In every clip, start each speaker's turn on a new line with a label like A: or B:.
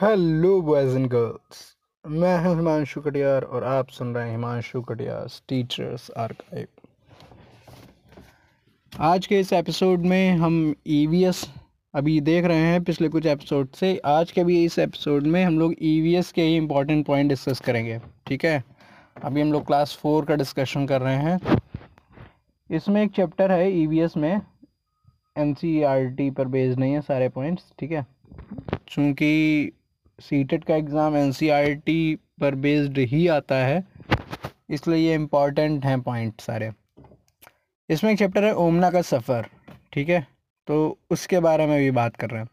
A: Hello boys and girls, मैं हूँ हिमांशु कटियार और आप सुन रहे हैं हिमांशु कटियार टीचर्स आर्काइव आज के इस एपिसोड में हम ईवीएस अभी देख रहे हैं पिछले कुछ एपिसोड से। आज के भी इस एपिसोड में हम लोग ईवीएस के ही इम्पोर्टेंट पॉइंट डिस्कस करेंगे, ठीक है? अभी हम लोग क्लास फोर का डिस्कशन कर रहे हैं। इसमें एक चैप्टर है ईवीएस में। एन पर बेस्ड नहीं है सारे पॉइंट्स ठीक है? चूँकि सी का एग्ज़ाम एन पर बेस्ड ही आता है, इसलिए ये इंपॉर्टेंट हैं पॉइंट सारे। इसमें एक चैप्टर है ओमना का सफ़र, ठीक है? तो उसके बारे में भी बात कर रहे हैं।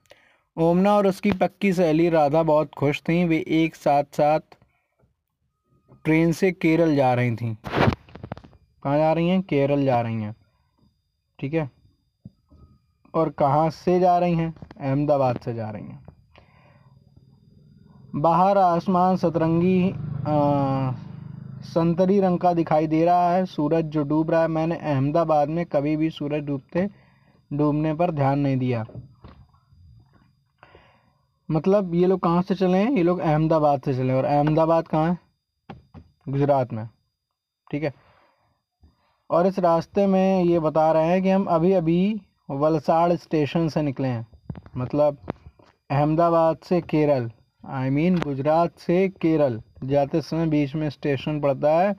A: ओमना और उसकी पक्की सहेली राधा बहुत खुश थीं, वे एक साथ साथ ट्रेन से केरल जा रही थी। कहाँ जा रही हैं? केरल जा रही हैं, ठीक है? और कहाँ से जा रही हैं? अहमदाबाद से जा रही हैं। बाहर आसमान सतरंगी संतरी रंग का दिखाई दे रहा है। सूरज जो डूब रहा है, मैंने अहमदाबाद में कभी भी सूरज डूबते, डूबने पर ध्यान नहीं दिया। मतलब ये लोग कहाँ से चले हैं? ये लोग अहमदाबाद से चले और अहमदाबाद कहाँ है? गुजरात में। ठीक है? और इस रास्ते में ये बता रहे हैं कि हम अभी अभी वलसाड़ स्टेशन से निकले हैं। मतलब अहमदाबाद से Kerala. I I mean mean, Gujarat से केरल जाते समय बीच में स्टेशन पड़ता है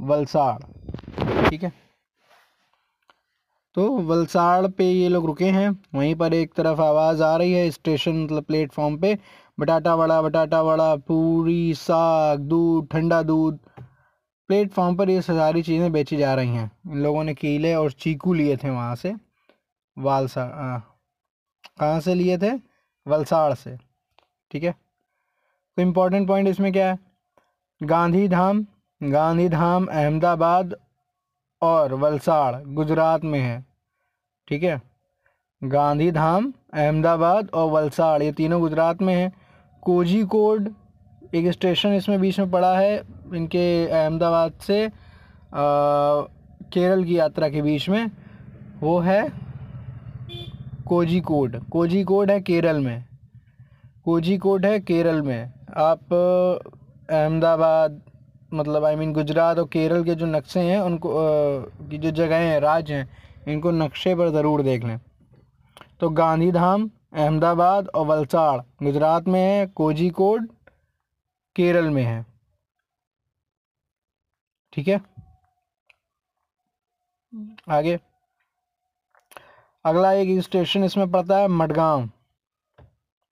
A: वलसाड़। ठीक है? तो वलसाड़ पे ये लोग रुके हैं। वहीं पर एक तरफ़ आवाज़ आ रही है स्टेशन मतलब प्लेटफॉर्म पे। बटाटा वड़ा बटाटा वड़ा पूरी साग दूध ठंडा दूध। प्लेटफॉर्म पर ये सारी चीज़ें बेची जा रही हैं। इन लोगों ने कीले और चीकू लिए थे वहाँ से। वालसा कहाँ से लिए थे? वलसाड़ से। ठीक है? तो इम्पोर्टेंट पॉइंट इसमें क्या है? गांधी धाम गांधी धाम अहमदाबाद और वलसाड़ गुजरात में है। ठीक है? गांधी धाम अहमदाबाद और वलसाड़ ये तीनों गुजरात में है। कोझीकोड एक स्टेशन इसमें बीच में पड़ा है इनके अहमदाबाद से आ, केरल की यात्रा के बीच में। वो है कोझीकोड। कोझीकोड है केरल में। कोझीकोड है, केरल में। आप, अहमदाबाद मतलब आई मीन गुजरात और केरल के जो नक्शे हैं, उनको की जो जगहें हैं, राज्य हैं, इनको नक्शे पर ज़रूर देख लें। तो गांधी धाम अहमदाबाद और वलसाड़ गुजरात में है, कोझीकोड केरल में है। ठीक है? आगे। अगला एक स्टेशन इसमें पड़ता है, मडगांव।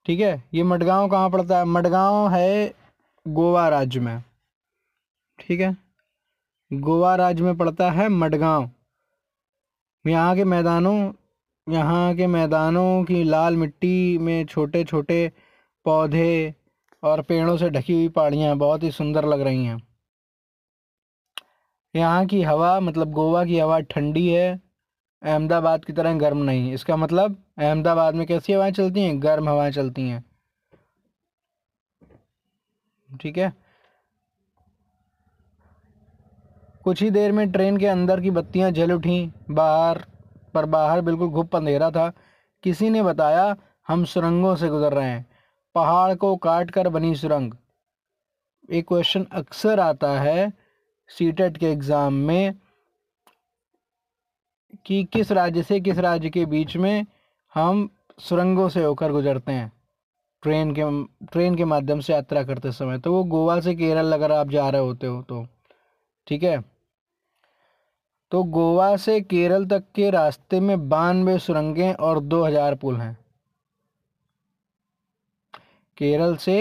A: ठीक है? ये मडगांव कहाँ पड़ता है? मडगांव है गोवा राज्य में। ठीक है? गोवा राज्य में पड़ता है मडगांव। यहाँ के मैदानों, यहाँ के मैदानों की लाल मिट्टी में छोटे छोटे पौधे और पेड़ों से ढकी हुई पहाड़ियाँ बहुत ही सुंदर लग रही हैं। यहाँ की हवा मतलब गोवा की हवा ठंडी है। अहमदाबाद की तरह गर्म नहीं। इसका मतलब अहमदाबाद में कैसी हवाएँ चलती हैं? गर्म हवाएँ चलती हैं। ठीक है? कुछ ही देर में ट्रेन के अंदर की बत्तियाँ जल उठी। बाहर, पर बाहर बिल्कुल घुप अंधेरा था। किसी ने बताया, हम सुरंगों से गुजर रहे हैं। पहाड़ को काट कर बनी सुरंग। एक क्वेश्चन अक्सर आता है सीटेट के एग्ज़ाम में। कि किस राज्य से किस राज्य के बीच में हम सुरंगों से होकर गुजरते हैं। ट्रेन के ट्रेन के माध्यम से यात्रा करते समय। तो वो गोवा से केरल अगर आप जा रहे होते हो तो ठीक है? तो गोवा से केरल तक के रास्ते में बानवे सुरंगें और दो हज़ार पुल हैं। केरल से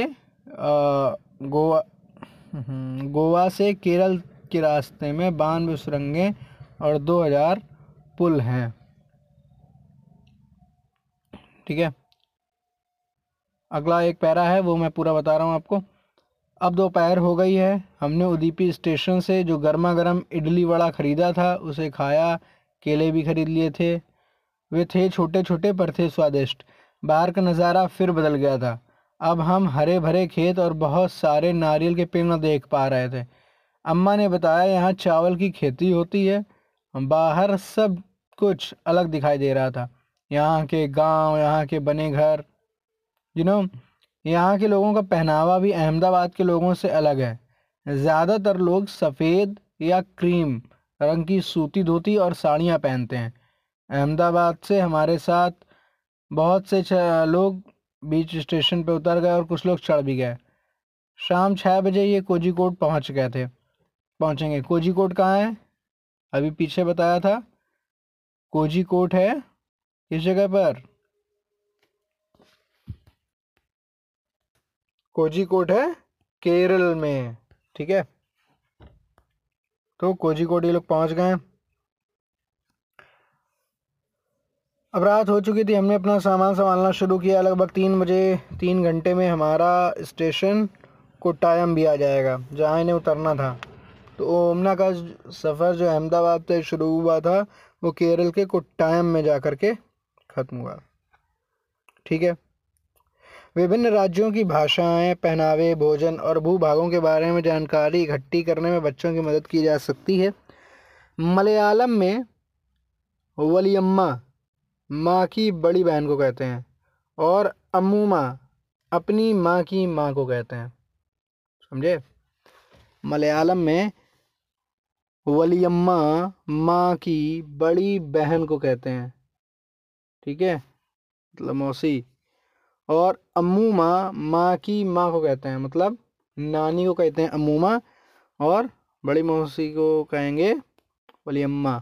A: गोवा हम्म, गोवा से केरल के रास्ते में बानवे सुरंगें और दो हज़ार पुल है। ठीक है? अगला एक पैरा है, वो मैं पूरा बता रहा हूँ आपको। अब दोपहर हो गई है। हमने उदीपी स्टेशन से जो गर्मा गर्म इडली वड़ा ख़रीदा था, उसे खाया, केले भी ख़रीद लिए थे। वे थे छोटे छोटे पर थे स्वादिष्ट। बाहर का नज़ारा फिर बदल गया था। अब हम हरे भरे खेत और बहुत सारे नारियल के पेड़ देख पा रहे थे। अम्मा ने बताया, यहाँ चावल की खेती होती है। बाहर सब कुछ अलग दिखाई दे रहा था। यहाँ के गाँव, यहाँ के बने घर यू नो यहाँ के लोगों का पहनावा भी अहमदाबाद के लोगों से अलग है। ज़्यादातर लोग सफ़ेद या क्रीम रंग की सूती धोती और साड़ियाँ पहनते हैं। अहमदाबाद से हमारे साथ बहुत से लोग बीच स्टेशन पर उतर गए और कुछ लोग चढ़ भी गए। शाम छः बजे ये कोजीकोट पहुँच गए थे। पहुँचेंगे। कोजीकोट कहाँ है? अभी पीछे बताया था कोजी कोट है, किस जगह पर? कोजी कोट है, केरल में, ठीक है? तो कोजीकोट ये लोग पहुँच गए। अब रात हो चुकी थी, हमने अपना सामान संभालना शुरू किया। लगभग तीन बजे, तीन घंटे में हमारा स्टेशन कोट्टायम भी आ जाएगा, जहाँ इन्हें उतरना था। तो ओमना का सफ़र जो अहमदाबाद से शुरू हुआ था, वो केरल के कोट्टायम में जा कर के ख़त्म हुआ। ठीक है? विभिन्न राज्यों की भाषाएँ, पहनावे, भोजन और भूभागों के बारे में जानकारी इकट्ठी करने में बच्चों की मदद की जा सकती है। मलयालम में वलियम्मा, माँ की बड़ी बहन को कहते हैं और अमूमा, अपनी माँ की माँ को कहते हैं। समझे? मलयालम में वलियम्मा माँ की बड़ी बहन को कहते हैं। ठीक है? मतलब मौसी। और अम्मूमा माँ की माँ को कहते हैं। मतलब नानी को कहते हैं अम्मूमा और बड़ी मौसी को कहेंगे वली अम्मा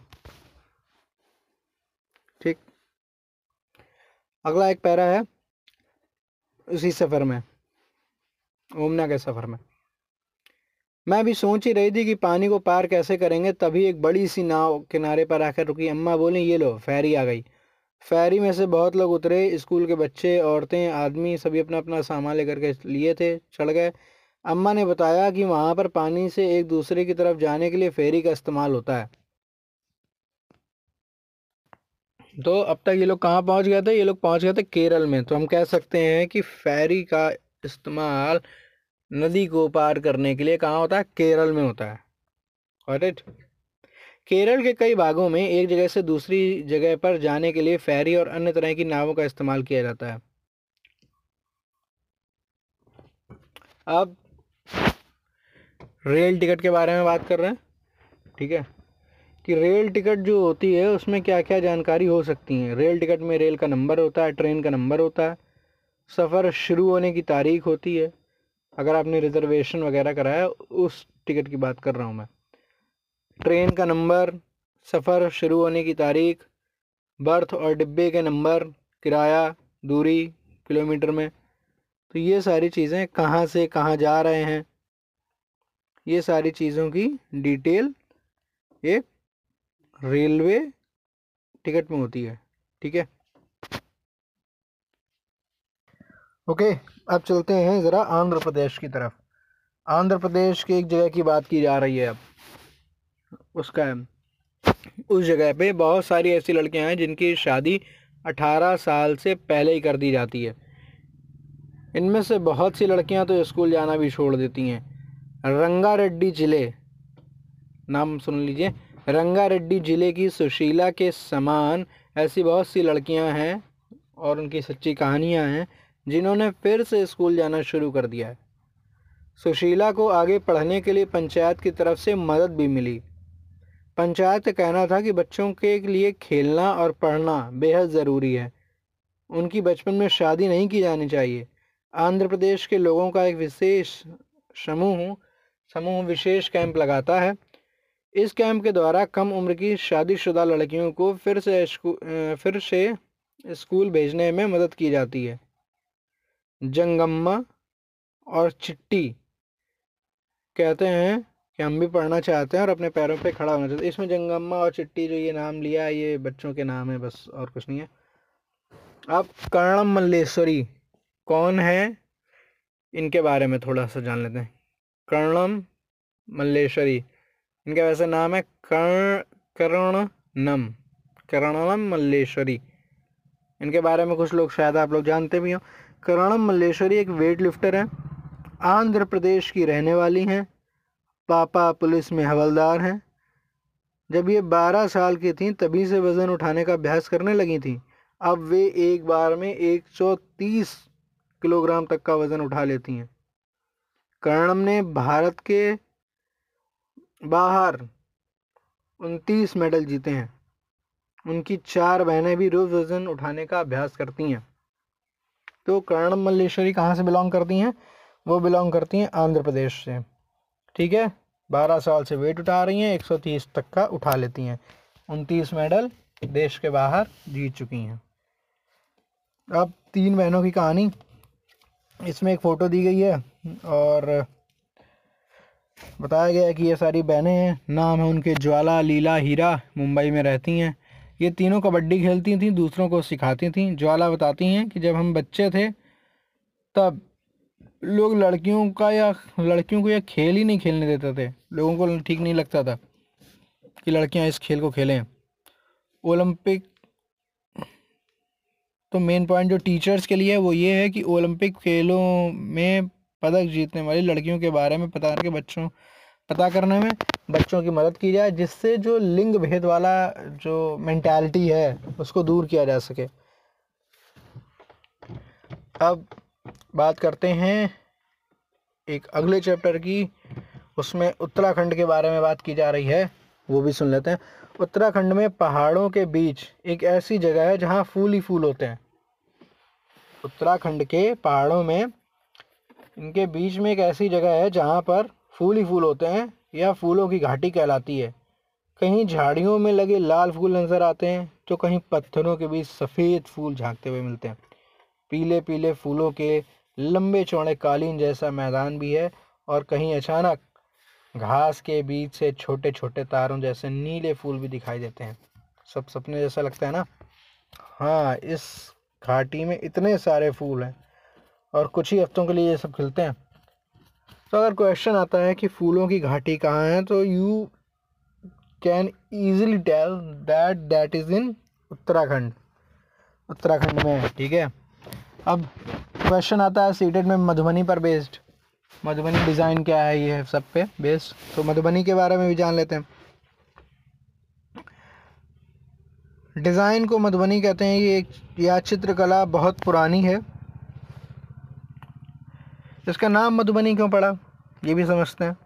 A: ठीक? अगला एक पैरा है उसी सफ़र में, ओमना के सफ़र में। मैं अभी सोच ही रही थी कि पानी को पार कैसे करेंगे, तभी एक बड़ी सी नाव किनारे पर आकर रुकी। अम्मा बोली, ये लो, फेरी आ गई। फेरी में से बहुत लोग उतरे। स्कूल के बच्चे, औरतें, आदमी सभी अपना अपना सामान लेकर के लिए थे, चढ़ गए। अम्मा ने बताया कि वहाँ पर पानी से एक दूसरे की तरफ़ जाने के लिए फेरी का इस्तेमाल होता है। तो अब तक ये लोग कहाँ पहुँच गए थे? ये लोग पहुँच गए थे केरल में। तो हम कह सकते हैं कि फेरी का इस्तेमाल नदी को पार करने के लिए कहाँ होता है? केरल में होता है। करेक्ट केरल के कई भागों में एक जगह से दूसरी जगह पर जाने के लिए फेरी और अन्य तरह की नावों का इस्तेमाल किया जाता है। अब रेल टिकट के बारे में बात कर रहे हैं, ठीक है? कि रेल टिकट जो होती है, उसमें क्या क्या जानकारी हो सकती हैं? रेल टिकट में रेल का नंबर होता है, ट्रेन का नंबर होता है, सफ़र शुरू होने की तारीख होती है अगर आपने रिज़र्वेशन वगैरह कराया, उस टिकट की बात कर रहा हूँ मैं। ट्रेन का नंबर, सफ़र शुरू होने की तारीख, बर्थ और डिब्बे के नंबर, किराया, दूरी, किलोमीटर में तो ये सारी चीज़ें कहाँ से कहाँ जा रहे हैं, ये सारी चीज़ों की डिटेल एक रेलवे टिकट में होती है, ठीक है? ओके, अब चलते हैं ज़रा आंध्र प्रदेश की तरफ़। आंध्र प्रदेश की एक जगह की बात की जा रही है अब। उसका उस जगह पे बहुत सारी ऐसी लड़कियाँ हैं जिनकी शादी 18 साल से पहले ही कर दी जाती है। इनमें से बहुत सी लड़कियाँ तो स्कूल जाना भी छोड़ देती हैं। रंगारेड्डी ज़िले, नाम सुन लीजिए, रंगारेड्डी ज़िले की सुशीला के समान ऐसी बहुत सी लड़कियाँ हैं और उनकी सच्ची कहानियाँ हैं। जिन्होंने फिर से स्कूल जाना शुरू कर दिया है। सुशीला को आगे पढ़ने के लिए पंचायत की तरफ़ से मदद भी मिली। पंचायत का कहना था कि बच्चों के लिए खेलना और पढ़ना बेहद ज़रूरी है। उनकी बचपन में शादी नहीं की जानी चाहिए। आंध्र प्रदेश के लोगों का एक विशेष समूह समूह विशेष कैंप लगाता है। इस कैंप के द्वारा कम उम्र की शादीशुदा लड़कियों को फिर से फिर से स्कूल भेजने में मदद की जाती है। जंगम्मा और चिट्टी। कहते हैं कि हम भी पढ़ना चाहते हैं और अपने पैरों पे खड़ा होना चाहते हैं। इसमें जंगम्मा और चिट्टी जो ये नाम लिया ये बच्चों के नाम है, बस और कुछ नहीं है। अब कर्णम मल्लेश्वरी, कौन है? इनके बारे में थोड़ा सा जान लेते हैं। कर्णम मल्लेश्वरी, इनका वैसे नाम है कर्ण करणनम करणम मल्लेश्वरी। इनके बारे में कुछ लोग शायद आप लोग जानते भी हो। करणम मल्लेश्वरी एक वेट लिफ्टर है। आंध्र प्रदेश की रहने वाली हैं। पापा पुलिस में हवलदार हैं। जब ये बारह साल की थी, तभी से वज़न उठाने का अभ्यास करने लगी थी। अब वे एक बार में 130 किलोग्राम तक का वज़न उठा लेती हैं। कर्णम ने भारत के बाहर उनतीस मेडल जीते हैं। उनकी चार बहनें भी रोज़ वज़न उठाने का अभ्यास करती हैं। तो कर्णम मल्लेश्वरी कहाँ से बिलोंग करती हैं? वो बिलोंग करती हैं आंध्र प्रदेश से। ठीक है? बारह साल से वेट उठा रही हैं, एक सौ तीस तक का उठा लेती हैं। उनतीस मेडल देश के बाहर जीत चुकी हैं। अब तीन बहनों की कहानी। इसमें एक फ़ोटो दी गई है और बताया गया है कि ये सारी बहनें हैं। नाम है उनके ज्वाला, लीला, हीरा, मुंबई में रहती हैं। ये तीनों कबड्डी खेलती थीं, दूसरों को सिखाती थीं। ज्वाला बताती हैं कि जब हम बच्चे थे, तब लोग लड़कियों का या लड़कियों को या खेल ही नहीं खेलने देते थे। लोगों को ठीक नहीं लगता था कि लड़कियाँ इस खेल को खेलें। ओलंपिक तो मेन पॉइंट जो टीचर्स के लिए है, वो ये है कि ओलंपिक खेलों में पदक जीतने वाली लड़कियों के बारे में पता करके बच्चों, पता करने में बच्चों की मदद की जाए जिससे जो लिंग भेद वाला जो मेंटालिटी है, उसको दूर किया जा सके। अब बात करते हैं एक अगले चैप्टर की, उसमें उत्तराखंड के बारे में बात की जा रही है, वो भी सुन लेते हैं। उत्तराखंड में पहाड़ों के बीच एक ऐसी जगह है जहाँ फूल ही फूल होते हैं। उत्तराखंड के पहाड़ों में इनके बीच में एक ऐसी जगह है जहाँ पर फूल ही फूल होते हैं। या फूलों की घाटी कहलाती है। कहीं झाड़ियों में लगे लाल फूल नज़र आते हैं तो कहीं पत्थरों के बीच सफ़ेद फूल झांकते हुए मिलते हैं। पीले पीले फूलों के लंबे चौड़े कालीन जैसा मैदान भी है और कहीं अचानक घास के बीच से छोटे छोटे तारों जैसे नीले फूल भी दिखाई देते हैं। सब सपने जैसा लगता है ना? हाँ इस घाटी में इतने सारे फूल हैं और कुछ ही हफ्तों के लिए ये सब खिलते हैं। तो अगर क्वेश्चन आता है कि फूलों की घाटी कहाँ है तो you can easily tell that that is in Uttarakhand. Uttarakhand में ठीक है? अब क्वेश्चन आता है सीटेड में मधुबनी पर बेस्ड मधुबनी डिज़ाइन क्या है ये सब पे बेस्ड तो मधुबनी के बारे में भी जान लेते हैं। डिज़ाइन को मधुबनी कहते हैं, ये यह चित्रकला बहुत पुरानी है। इसका नाम मधुबनी क्यों पड़ा, ये भी समझते हैं।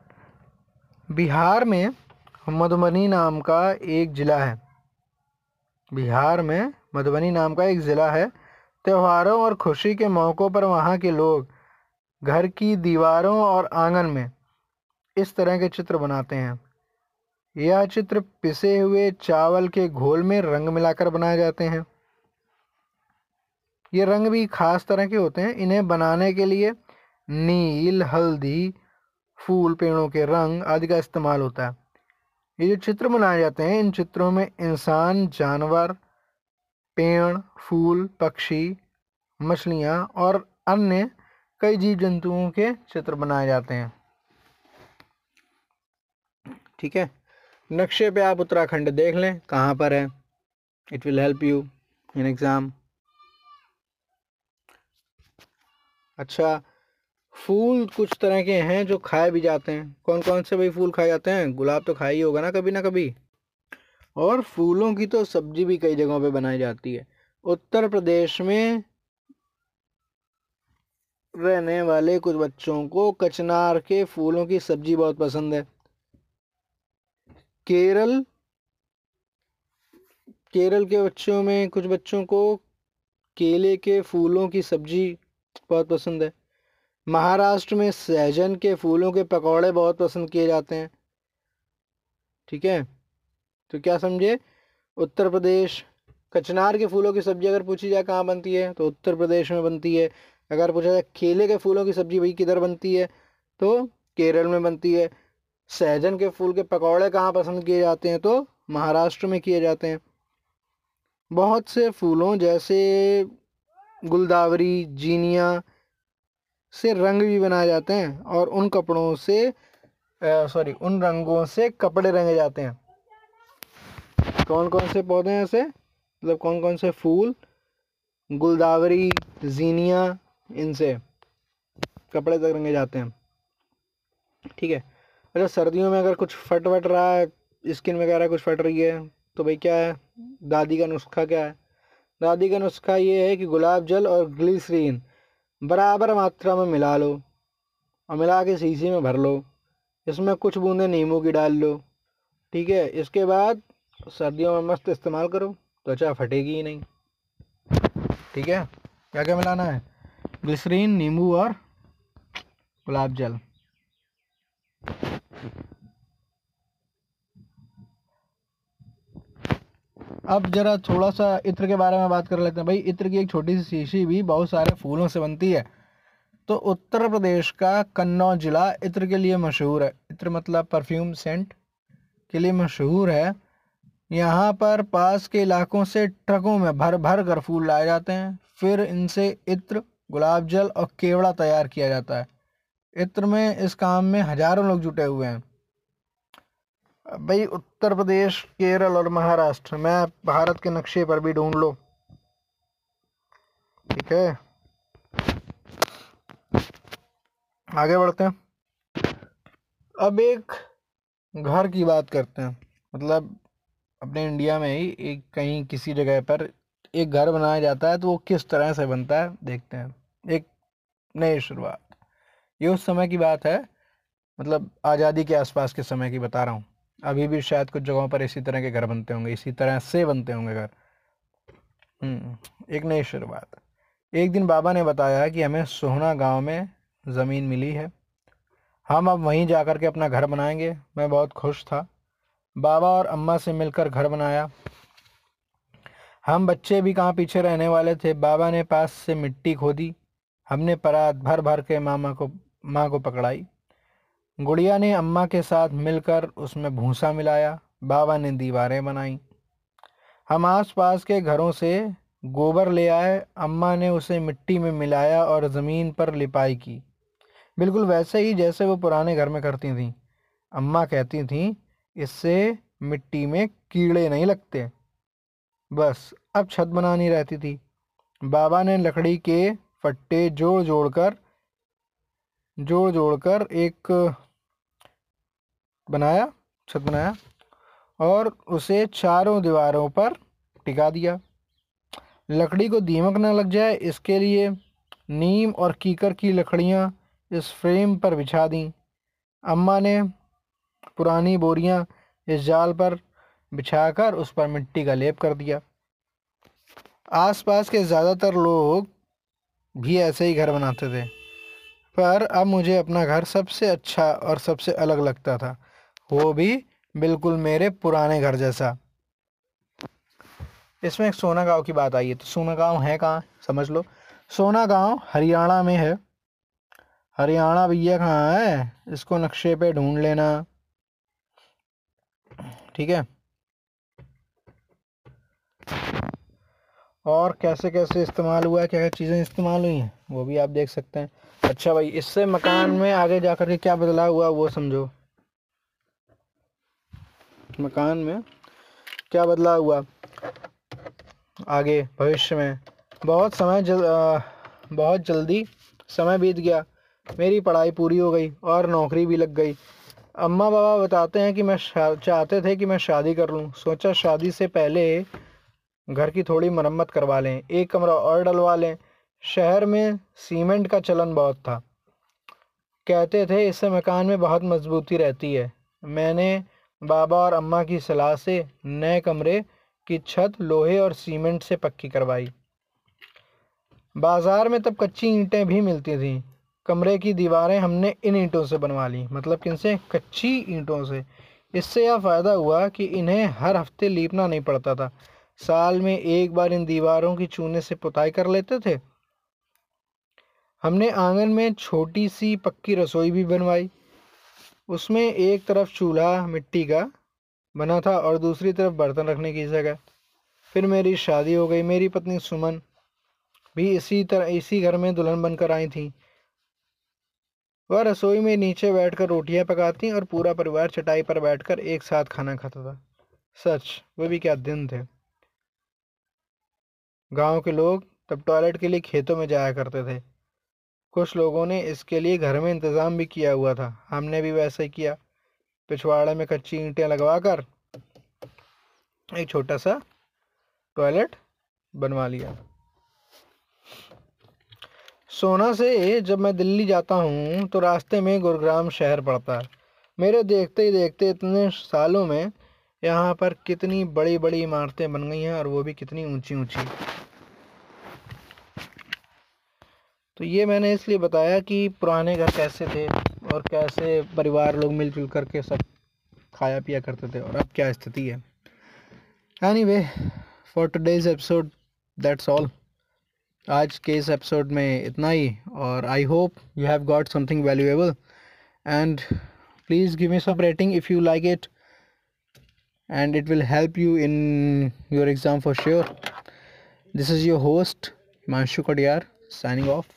A: बिहार में मधुबनी नाम का एक ज़िला है। बिहार में मधुबनी नाम का एक ज़िला है। त्योहारों और खुशी के मौक़ों पर वहाँ के लोग घर की दीवारों और आँगन में इस तरह के चित्र बनाते हैं। यह चित्र पिसे हुए चावल के घोल में रंग मिलाकर बनाए जाते हैं। ये रंग भी खास तरह के होते हैं। इन्हें बनाने के लिए नील, हल्दी, फूल, पेड़ों के रंग आदि का इस्तेमाल होता है। ये जो चित्र बनाए जाते हैं, इन चित्रों में इंसान, जानवर, पेड़, फूल, पक्षी, मछलियाँ और अन्य कई जीव जंतुओं के चित्र बनाए जाते हैं। ठीक है? नक्शे पे आप उत्तराखंड देख लें, कहाँ पर है? It will help you in exam अच्छा फूल कुछ तरह के हैं जो खाए भी जाते हैं। कौन कौन से भाई फूल खाए जाते हैं? गुलाब तो ही होगा ना कभी ना कभी। और फूलों की तो सब्ज़ी भी कई जगहों पे बनाई जाती है। उत्तर प्रदेश में रहने वाले कुछ बच्चों को कचनार के फूलों की सब्ज़ी बहुत पसंद है। केरल केरल के बच्चों में कुछ बच्चों को केले के फूलों की सब्ज़ी बहुत पसंद है। महाराष्ट्र में सहजन के फूलों के पकौड़े बहुत पसंद किए जाते हैं। ठीक है? तो क्या समझे? उत्तर प्रदेश, कचनार के फूलों की सब्ज़ी अगर पूछी जाए, कहाँ बनती है? तो उत्तर प्रदेश में बनती है। अगर पूछा जाए, केले के फूलों की सब्ज़ी भाई किधर बनती है? तो केरल में बनती है। सहजन के फूल के पकौड़े कहाँ पसंद किए जाते हैं? तो महाराष्ट्र में किए जाते हैं। बहुत से फूलों जैसे गुलदावरी, जीनिया से रंग भी बनाए जाते हैं और उन कपड़ों से सॉरी उन रंगों से कपड़े रंगे जाते हैं। कौन कौन से पौधे हैं ऐसे? मतलब कौन कौन से फूल? गुलदावरी, जीनिया, इनसे कपड़े तक रंगे जाते हैं। ठीक है। अच्छा सर्दियों में अगर कुछ फट वट रहा है, स्किन वगैरह कुछ फट रही है तो भाई क्या है? दादी का नुस्खा क्या है? दादी का नुस्खा ये है कि गुलाब जल और ग्लिसरीन। बराबर मात्रा में मिला लो और मिला के शीशी में भर लो। इसमें कुछ बूंदे नींबू की डाल लो। ठीक है, इसके बाद सर्दियों में मस्त इस्तेमाल करो त्वचा फटेगी ही नहीं। ठीक है, क्या क्या मिलाना है? ग्लिसरीन, नींबू और गुलाब जल। अब जरा थोड़ा सा इत्र के बारे में बात कर लेते हैं। भाई, इत्र की एक छोटी सी शीशी भी बहुत सारे फूलों से बनती है। तो उत्तर प्रदेश का कन्नौज जिला इत्र के लिए मशहूर है। इत्र मतलब परफ्यूम सेंट के लिए मशहूर है। यहाँ पर पास के इलाकों से ट्रकों में भर भर कर फूल लाए जाते हैं। फिर इनसे इत्र, गुलाब जल और केवड़ा तैयार किया जाता है। इत्र में इस काम में हज़ारों लोग जुटे हुए हैं। भाई, उत्तर प्रदेश, केरल और महाराष्ट्र। में भारत के नक्शे पर भी ढूंढ लो। ठीक है? आगे बढ़ते हैं। अब एक घर की बात करते हैं। मतलब अपने इंडिया में ही एक कहीं किसी जगह पर एक घर बनाया जाता है तो वो किस तरह से बनता है, देखते हैं। एक नई शुरुआत। ये उस समय की बात है मतलब आज़ादी के आसपास के समय की बता रहा हूँ। अभी भी शायद कुछ जगहों पर इसी तरह के घर बनते होंगे इसी तरह से बनते होंगे घर। हम्म, एक नई शुरुआत। एक दिन बाबा ने बताया कि हमें सोहना गाँव में ज़मीन मिली है। हम अब वहीं जा कर के अपना घर बनाएँगे। मैं बहुत खुश था। बाबा और अम्मा से मिलकर घर बनाया। हम बच्चे भी कहाँ पीछे रहने वाले थे? बाबा ने पास से मिट्टी खोदी। हमने परात भर भर के मामा को माँ को पकड़ाई। गुड़िया ने अम्मा के साथ मिलकर उसमें भूसा मिलाया, बाबा ने दीवारें बनाई। हम आस पास के घरों से गोबर ले आए, अम्मा ने उसे मिट्टी में मिलाया और ज़मीन पर लिपाई की। बिल्कुल वैसे ही जैसे वो पुराने घर में करती थीं। अम्मा कहती थीं, इससे मिट्टी में कीड़े नहीं लगते। बस, अब छत बनानी रहती थी। बाबा ने लकड़ी के फट्टे जोड़ जोड़ कर जोड़ जोड़ कर एक बनाया, छत बनाया और उसे चारों दीवारों पर टिका दिया। लकड़ी को दीमक न लग जाए, इसके लिए नीम और कीकर की लकड़ियाँ इस फ्रेम पर बिछा दी। अम्मा ने पुरानी बोरियाँ इस जाल पर बिछाकर उस पर मिट्टी का लेप कर दिया। आसपास के ज़्यादातर लोग भी ऐसे ही घर बनाते थे, पर अब मुझे अपना घर सबसे अच्छा और सबसे अलग लगता था। वो भी बिल्कुल मेरे पुराने घर जैसा। इसमें एक सोना गाँव की बात आई है तो सोना गाँव है कहाँ? समझ लो। सोना गाँव हरियाणा में है। हरियाणा भैया कहाँ है? इसको नक्शे पे ढूंढ लेना। ठीक है। और कैसे कैसे इस्तेमाल हुआ है? क्या क्या चीज़ें इस्तेमाल हुई हैं? वो भी आप देख सकते हैं। अच्छा भाई, इससे मकान में आगे जाकर के क्या बदलाव हुआ वो समझो। मकान में क्या बदलाव हुआ? आगे भविष्य में। बहुत समय जल आ, बहुत जल्दी समय बीत गया। मेरी पढ़ाई पूरी हो गई और नौकरी भी लग गई। अम्मा बाबा बताते हैं कि मैं चाहते थे कि मैं शादी कर लूँ। सोचा शादी से पहले घर की थोड़ी मरम्मत करवा लें एक कमरा और डलवा लें। शहर में सीमेंट का चलन बहुत था। कहते थे इससे मकान में बहुत मजबूती रहती है। मैंने बाबा और अम्मा की सलाह से नए कमरे की छत, लोहे और सीमेंट से पक्की करवाई। बाज़ार में तब कच्ची ईंटें भी मिलती थीं। कमरे की दीवारें हमने इन ईंटों से बनवा ली मतलब किन से कच्ची ईंटों से। इससे यह फ़ायदा हुआ कि इन्हें हर हफ़्ते लीपना नहीं पड़ता था। साल में एक बार इन दीवारों की चूने से पुताई कर लेते थे। हमने आँगन में छोटी सी पक्की रसोई भी बनवाई। उसमें एक तरफ़ चूल्हा मिट्टी का बना था और दूसरी तरफ़ बर्तन रखने की जगह। फिर मेरी शादी हो गई, मेरी पत्नी सुमन भी इसी तरह इसी घर में दुल्हन बनकर आई थी। वह रसोई में नीचे बैठकर रोटियाँ पकाती और पूरा परिवार चटाई पर बैठकर एक साथ खाना खाता था। सच, वो भी क्या दिन थे। गाँव के लोग तब टॉयलेट के लिए खेतों में जाया करते थे। कुछ लोगों ने इसके लिए घर में इंतज़ाम भी किया हुआ था। हमने भी वैसे ही किया। पिछवाड़े में कच्ची ईंटें लगवा कर एक छोटा सा टॉयलेट बनवा लिया। सोना से जब मैं दिल्ली जाता हूँ तो रास्ते में गुरुग्राम शहर पड़ता है। मेरे देखते ही देखते इतने सालों में यहाँ पर कितनी बड़ी बड़ी इमारतें बन गई हैं और वो भी कितनी ऊँची ऊँची तो ये मैंने इसलिए बताया कि पुराने घर कैसे थे और कैसे परिवार लोग मिलजुल करके सब खाया पिया करते थे और अब क्या स्थिति है। Anyway for today's episode that's all आज के इस एपिसोड में इतना ही और I hope you have got something valuable and please give me some rating if you like it and it will help you in your exam for sure this is your host manshu kodiyar signing off.